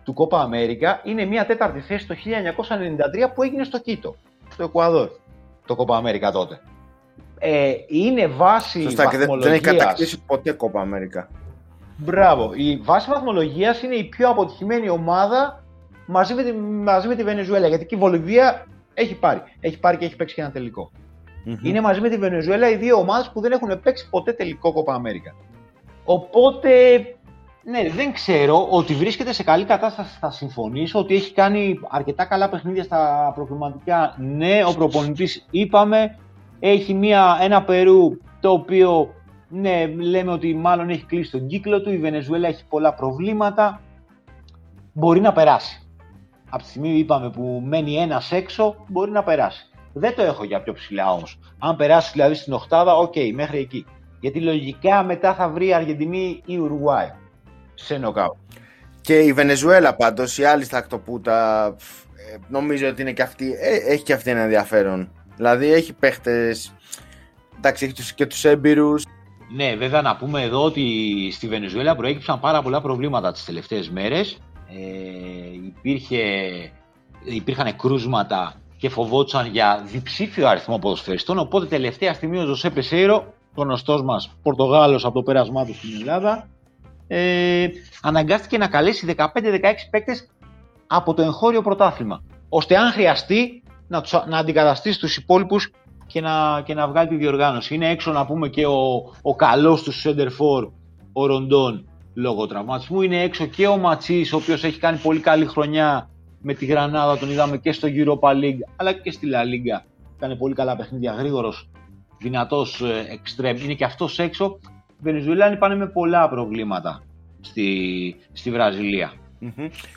Speaker 2: του Κόπα Αμέρικα είναι μια τέταρτη θέση το 1993 που έγινε στο Κίτο, στο Εκουαδόρ, το Κόπα Αμέρικα τότε. Ε, είναι βάση Σωστά, βαθμολογίας...
Speaker 1: δεν έχει κατακτήσει ποτέ Κόπα Αμέρικα.
Speaker 2: Μπράβο. Η βάση βαθμολογίας είναι η πιο αποτυχημένη ομάδα μαζί με, τη, μαζί με τη Βενεζουέλα. Γιατί και η Βολιβία έχει πάρει. Έχει πάρει και έχει παίξει και ένα Είναι μαζί με τη Βενεζουέλα οι δύο ομάδες που δεν έχουν παίξει ποτέ τελικό Κόπα Αμέρικα. Οπότε, ναι, δεν ξέρω ότι βρίσκεται σε καλή κατάσταση. Θα συμφωνήσω ότι έχει κάνει αρκετά καλά παιχνίδια στα προβληματικά. Ναι, ο προπονητής είπαμε έχει μια, ένα Περού το οποίο ναι, λέμε ότι μάλλον έχει κλείσει τον κύκλο του. Η Βενεζουέλα έχει πολλά προβλήματα. Μπορεί να περάσει. Από τη στιγμή είπαμε που μένει ένας έξω, μπορεί να περάσει. Δεν το έχω για πιο ψηλά όμως. Αν περάσει δηλαδή στην Οχτάδα, ok, okay, μέχρι εκεί. Γιατί λογικά μετά θα βρει η Αργεντινή ή η Ουρουγουάη σε νοκ άουτ.
Speaker 1: Και η Βενεζουέλα πάντως, η άλλη στακτοπούτα, ε, νομίζω ότι είναι και αυτή, ε, έχει και αυτή ένα ενδιαφέρον. Δηλαδή έχει παίχτες. Εντάξει, έχει και τους έμπειρους.
Speaker 2: Ναι, βέβαια να πούμε εδώ ότι στη Βενεζουέλα προέκυψαν πάρα πολλά προβλήματα τις τελευταίες μέρες. Ε, υπήρχε, υπήρχαν κρούσματα και φοβόντουσαν για διψήφιο αριθμό ποδοσφαιριστών. Οπότε τελευταία στιγμή ο Ζωσέ Πεσέιρο, γνωστός μας Πορτογάλος από το πέρασμά του στην Ελλάδα, ε, αναγκάστηκε να καλέσει 15-16 παίκτες από το εγχώριο πρωτάθλημα. ώστε αν χρειαστεί να, τους, να αντικαταστήσει τους υπόλοιπους και να, και να βγάλει τη διοργάνωση. Είναι έξω να πούμε και ο, ο καλός του Σέντερφορ, ο Ροντών, λόγω τραυματισμού. Είναι έξω και ο Ματσής, ο οποίος έχει κάνει πολύ καλή χρονιά με τη Γρανάδα, τον είδαμε και στο Europa League, αλλά και στη La Liga. Κάνει πολύ καλά παιχνίδια, γρήγορος, δυνατός εξτρέμ. Είναι και αυτός έξω. Οι Βενεζουελάνοι πάνε με πολλά προβλήματα στη, στη Βραζιλία.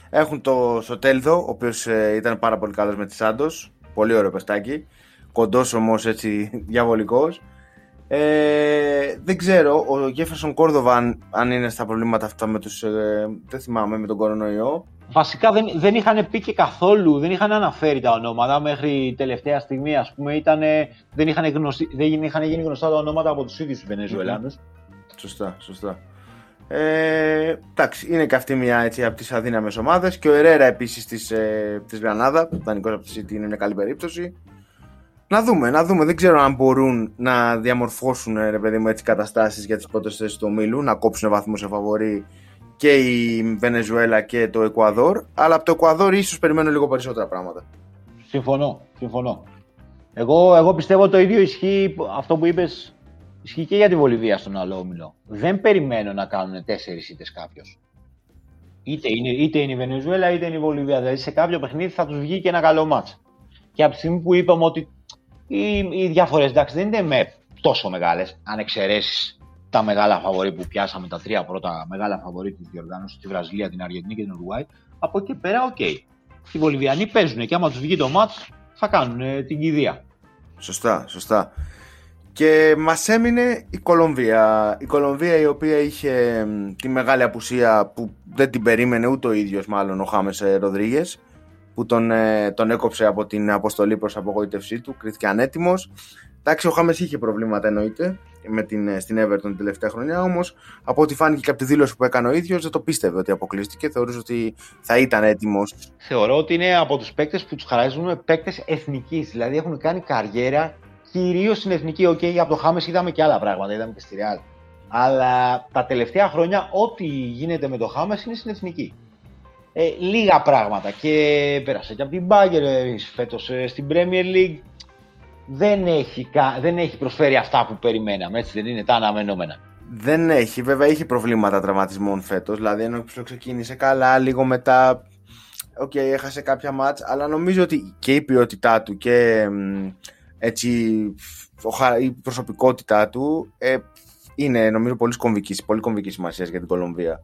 Speaker 1: Έχουν το Σοτέλδο, ο οποίος ε, ήταν πάρα πολύ καλός με τη Σάντος. Πολύ ωραίο πεστάκι. Κοντός όμως έτσι διαβολικός. Ε, δεν ξέρω, ο Γέφερσον Κόρδοβα αν είναι στα προβλήματα αυτά με τους, ε, δεν θυμάμαι, με τον κορονοϊό.
Speaker 2: Βασικά δεν, δεν είχαν πει και καθόλου, δεν είχαν αναφέρει τα ονόματα μέχρι τελευταία στιγμή, ας πούμε, ήτανε, δεν, είχαν γνωστεί, δεν είχαν γίνει γνωστά τα ονόματα από τους ίδιους τους Βενεζουελάνους.
Speaker 1: Σωστά, σωστά. Ε, εντάξει, είναι και αυτή μια έτσι, από τις αδύναμες ομάδες. Και ο Ερέρα επίσης της ε, της Γρανάδα, δανεικό από τη City, είναι μια καλή περίπτωση. Να δούμε, να δούμε. Δεν ξέρω αν μπορούν να διαμορφώσουν ρε παιδί μου, έτσι, καταστάσεις για τις πρώτες θέσεις του ομίλου, να κόψουν βαθμούς σε φαβορή και η Βενεζουέλα και το Εκουαδόρ, αλλά από το Εκουαδόρ ίσως περιμένω λίγο περισσότερα πράγματα.
Speaker 2: Συμφωνώ, συμφωνώ. Εγώ, εγώ πιστεύω το ίδιο ισχύει αυτό που είπες Ισχύει και για τη Βολιβία στον άλλο όμιλο. Δεν περιμένω να κάνουν τέσσερις ήττες κάποιος. Είτε είναι, είτε είναι η Βενεζουέλα είτε είναι η Βολιβία. Δηλαδή σε κάποιο παιχνίδι θα τους βγει και ένα καλό μάτς. Και από τη στιγμή που είπαμε ότι οι, οι διαφορές εντάξει δεν είναι με τόσο μεγάλες, αν εξαιρέσεις τα μεγάλα φαβορή που πιάσαμε, τα τρία πρώτα μεγάλα φαβορή της διοργάνωσης, τη Βραζιλία, την Αργεντινή και την Ουρουγουάη, από εκεί πέρα, ok. Okay. Οι Βολιβιανοί παίζουν και άμα τους βγει το μάτς, θα κάνουν τη ζημιά.
Speaker 1: Σωστά, σωστά. Και μας έμεινε η Κολομβία. Η Κολομβία η οποία είχε τη μεγάλη απουσία που δεν την περίμενε ούτε ο ίδιος μάλλον ο Χάμες ε, Ροδρίγες που τον, ε, τον έκοψε από την αποστολή προς απογοήτευσή του, κρίθηκε ανέτοιμος. Εντάξει, ο Χάμες είχε προβλήματα εννοείται με την, ε, στην Everton την τελευταία χρονιά, όμως από ό,τι φάνηκε και από τη δήλωση που έκανε ο ίδιος δεν το πίστευε ότι αποκλείστηκε, θεωρούσε ότι θα ήταν έτοιμος.
Speaker 2: Θεωρώ ότι είναι από τους παίκτες που τους χαρίζουν παίκτες εθνικής, δηλαδή έχουν κάνει καριέρα κυρίως στην εθνική. Ok, okay, από το Χάμες είδαμε και άλλα πράγματα, είδαμε και στη Real. Αλλά τα τελευταία χρόνια ό,τι γίνεται με το Χάμες είναι στην εθνική. Ε, λίγα πράγματα και πέρασε και από την Bayern φέτος ε, στην Premier League δεν έχει, δεν έχει προσφέρει αυτά που περιμέναμε, έτσι δεν είναι τα αναμενόμενα.
Speaker 1: Δεν έχει, βέβαια είχε προβλήματα τραυματισμών φέτος, δηλαδή ενώ ξεκίνησε καλά, λίγο μετά, ok, okay, έχασε κάποια μάτς, αλλά νομίζω ότι και η ποιότητά του και έτσι, η προσωπικότητά του ε, είναι νομίζω πολύ κομβικής, πολύ κομβικής σημασίας για την Κολομβία.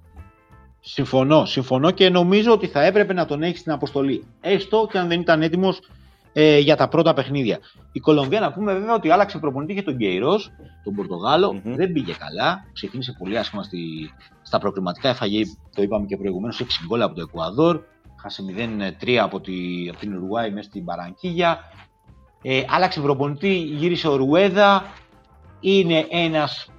Speaker 2: Συμφωνώ, συμφωνώ και νομίζω ότι θα έπρεπε να τον έχεις στην αποστολή. Έστω και αν δεν ήταν έτοιμος ε, για τα πρώτα παιχνίδια. Η Κολομβία, να πούμε βέβαια ότι άλλαξε προπονητή και τον Γκέιρο, τον πορτογαλο Δεν πήγε καλά. Ξεκίνησε πολύ άσχημα στη, στα προκριματικά. Έφαγε, το είπαμε και προηγουμένως, 6 γκολ από το Εκουαδόρ. Χάσε 0-3 από, τη, από την Ουρουάη μέσα στην Παραγκίγια. Ε, άλλαξε προπονητή, γύρισε ο Ρουέδα. Είναι ένας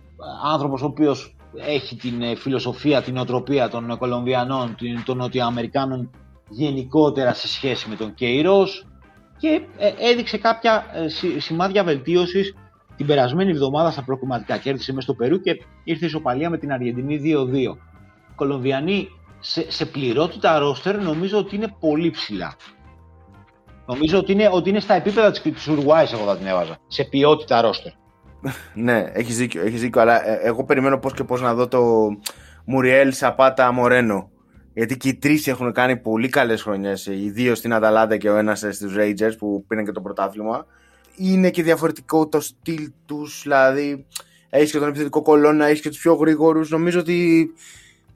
Speaker 2: άνθρωπος ο οποίος έχει την ε, φιλοσοφία, την οτροπία των Κολομβιανών, των Νοτιοαμερικάνων γενικότερα σε σχέση με τον Κέιρος και ε, έδειξε κάποια ε, σημάδια βελτίωσης την περασμένη εβδομάδα στα προκριματικά. Κέρδισε μέσα στο Περού και ήρθε ισοπαλία με την Αργεντινή 2-2. Οι Κολομβιανοί σε, σε πληρότητα ρόστερ νομίζω ότι είναι πολύ ψηλά. Νομίζω ότι είναι, ότι είναι στα επίπεδα της Ουρουάης εγώ θα την έβαζα. Σε ποιότητα ρόστερ.
Speaker 1: ναι, έχεις δίκιο, έχεις δίκιο, αλλά ε, εγώ περιμένω πώς και πώς να δω το Μουριέλ Σαπάτα Μορένο. Γιατί και οι τρεις έχουν κάνει πολύ καλές χρονιές. Οι δύο στην Αταλάντα και ο ένας στους Rangers που πήραν και το πρωτάθλημα. Είναι και διαφορετικό το στυλ τους, δηλαδή έχεις και τον επιθετικό κολόνα, έχεις και τους πιο γρήγορους. Νομίζω ότι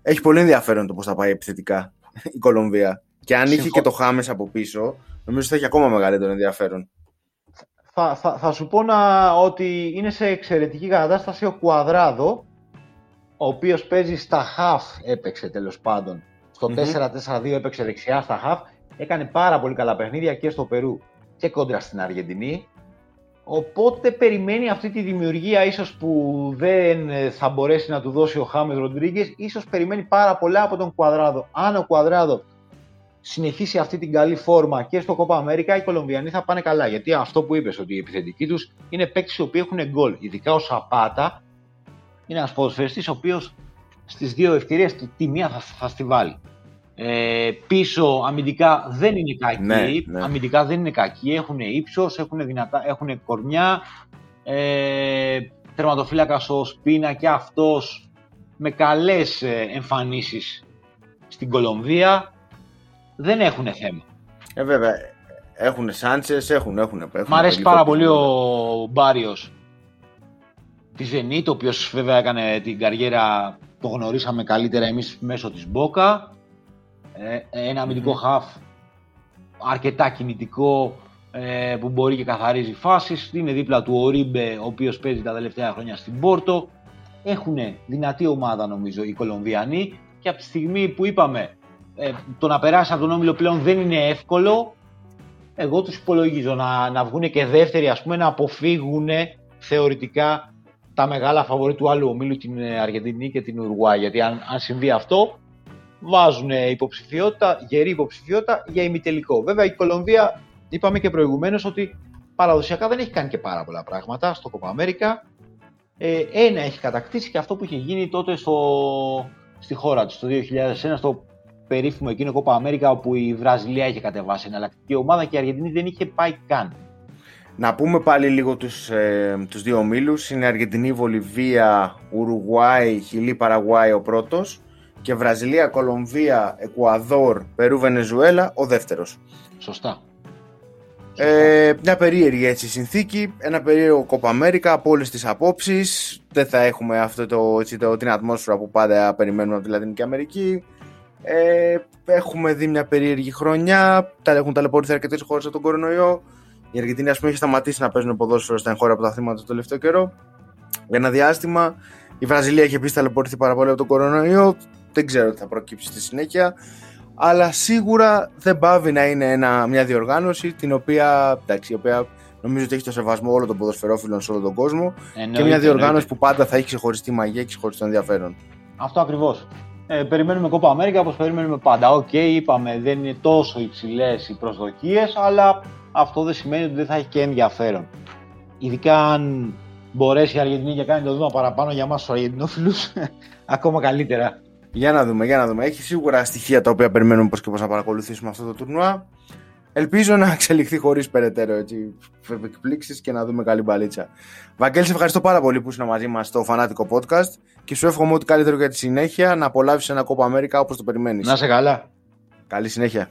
Speaker 1: έχει πολύ ενδιαφέρον το πώς θα πάει επιθετικά η Κολομβία. Και αν είχε και το Χάμες από πίσω, νομίζω θα έχει ακόμα μεγαλύτερο ενδιαφέρον
Speaker 2: θα, θα, θα σου πω να, ότι είναι σε εξαιρετική κατάσταση ο Κουαδράδο, ο οποίος παίζει στα half, έπαιξε τέλος πάντων. Στο mm 4-4-2 έπαιξε δεξιά στα half. Έκανε πάρα πολύ καλά παιχνίδια και στο Περού και κόντρα στην Αργεντινή. Οπότε περιμένει αυτή τη δημιουργία ίσως που δεν θα μπορέσει να του δώσει ο Χάμες Ροντρίγκες, ίσως περιμένει πάρα πολλά από τον Κουαδράδο. Αν ο Κουαδράδο συνεχίσει αυτή την καλή φόρμα και στο Κόπα Αμέρικα, οι Κολομβιανοί θα πάνε καλά. Γιατί αυτό που είπες, ότι οι επιθετικοί τους είναι παίκτες οι οποίοι έχουν γκολ. Ειδικά ο Σαπάτα είναι ένας ποδοσφαιριστής ο οποίος στις δύο ευκαιρίες τη μία θα, θα στη βάλει. Ε, πίσω αμυντικά δεν είναι κακοί. Ναι, ναι. Αμυντικά δεν είναι κακοί. Έχουν ύψος, έχουν, έχουν κορμιά. Ε, τερματοφύλακας ο Σπίνα και αυτός με καλές ε, εμφανίσεις στην Κολομβία δεν έχουν θέμα.
Speaker 1: Ε, βέβαια. Έχουν Σάντσες, έχουν, έχουν. έχουν
Speaker 2: Μ' αρέσει πάρα πολύ ο Μπάριος τη Ζενίτ, ο οποίος βέβαια έκανε την καριέρα, το γνωρίσαμε καλύτερα εμείς μέσω της Μπόκα. Ε, ένα αμυντικό mm-hmm. χαφ αρκετά κινητικό ε, που μπορεί και καθαρίζει φάσεις. Είναι δίπλα του ο Ρίμπε, ο οποίος παίζει τα τελευταία χρόνια στην Πόρτο. Έχουν δυνατή ομάδα νομίζω οι Κολομβιανοί και από τη στιγμή που είπαμε ε, το να περάσει από τον Όμιλο πλέον δεν είναι εύκολο. Εγώ τους υπολογίζω να, να βγουν και δεύτεροι, ας πούμε, να αποφύγουν θεωρητικά τα μεγάλα φαβορή του άλλου ομίλου, την Αργεντινή και την Ουρουάη. Γιατί αν, αν συμβεί αυτό, βάζουν υποψηφιότητα, γερή υποψηφιότητα για ημιτελικό. Βέβαια η Κολομβία, είπαμε και προηγουμένως ότι παραδοσιακά δεν έχει κάνει και πάρα πολλά πράγματα στο Κοπα Αμέρικα. Ε, ένα έχει κατακτήσει και αυτό που είχε γίνει τότε στο, στη χώρα του το 2001 στο περίφημο εκείνο Κόπα Αμέρικα όπου η Βραζιλία είχε κατεβάσει εναλλακτική ομάδα και η Αργεντινή δεν είχε πάει καν.
Speaker 1: Να πούμε πάλι λίγο τους, ε, τους δύο ομίλους. Είναι Αργεντινή, Βολιβία, Ουρουγουάη, Χιλή, Παραγουάη ο πρώτος και Βραζιλία, Κολομβία, Εκουαδόρ, Περού, Βενεζουέλα ο δεύτερος.
Speaker 2: Σωστά.
Speaker 1: Ε, μια περίεργη έτσι συνθήκη, ένα περίεργο Κόπα Αμέρικα από όλες τις απόψεις. Δεν θα έχουμε αυτό το, έτσι, το, την ατμόσφαιρα που πάντα περιμένουμε από τη Λατινική Αμερική. Ε, έχουμε δει μια περίεργη χρονιά. Τα έχουν ταλαιπωρηθεί αρκετές χώρες από τον κορονοϊό. Η Αργεντινή, ας πούμε, έχει σταματήσει να παίζουν ποδόσφαιρο στα εγχώρια πρωταθλήματα το τελευταίο καιρό. Για ένα διάστημα. Η Βραζιλία έχει επίσης ταλαιπωρηθεί πάρα πολύ από τον κορονοϊό. Δεν ξέρω τι θα προκύψει στη συνέχεια. Αλλά σίγουρα δεν παύει να είναι ένα, μια διοργάνωση την οποία, εντάξει, η οποία νομίζω ότι έχει το σεβασμό όλων των ποδοσφαιρόφιλων σε όλο τον κόσμο.
Speaker 2: Εννοείται,
Speaker 1: και μια διοργάνωση
Speaker 2: εννοείται.
Speaker 1: που πάντα θα έχει ξεχωριστή μαγεία και ξεχωριστό ενδιαφέρον.
Speaker 2: Αυτό ακριβώς. Ε, περιμένουμε Κόπα Αμέρικα όπως περιμένουμε πάντα. Οκ, είπαμε, δεν είναι τόσο υψηλές οι προσδοκίες, αλλά αυτό δεν σημαίνει ότι δεν θα έχει και ενδιαφέρον. Ειδικά αν μπορέσει η Αργεντινή και κάνει το βήμα παραπάνω για εμάς τους Αργεντινόφιλους, ακόμα καλύτερα.
Speaker 1: Για να δούμε, για να δούμε. Έχει σίγουρα στοιχεία τα οποία περιμένουμε πώς και πώς να παρακολουθήσουμε αυτό το τουρνουά. Ελπίζω να εξελιχθεί χωρίς περαιτέρω έτσι, εκπλήξεις και να δούμε καλή μπαλίτσα. Βαγγέλη, σε ευχαριστώ πάρα πολύ που ήσουν μαζί μας στο φανάτικο podcast και σου εύχομαι ό,τι καλύτερο για τη συνέχεια να απολαύσεις ένα κόπο Αμέρικα όπως το περιμένεις.
Speaker 2: Να σε καλά.
Speaker 1: Καλή συνέχεια.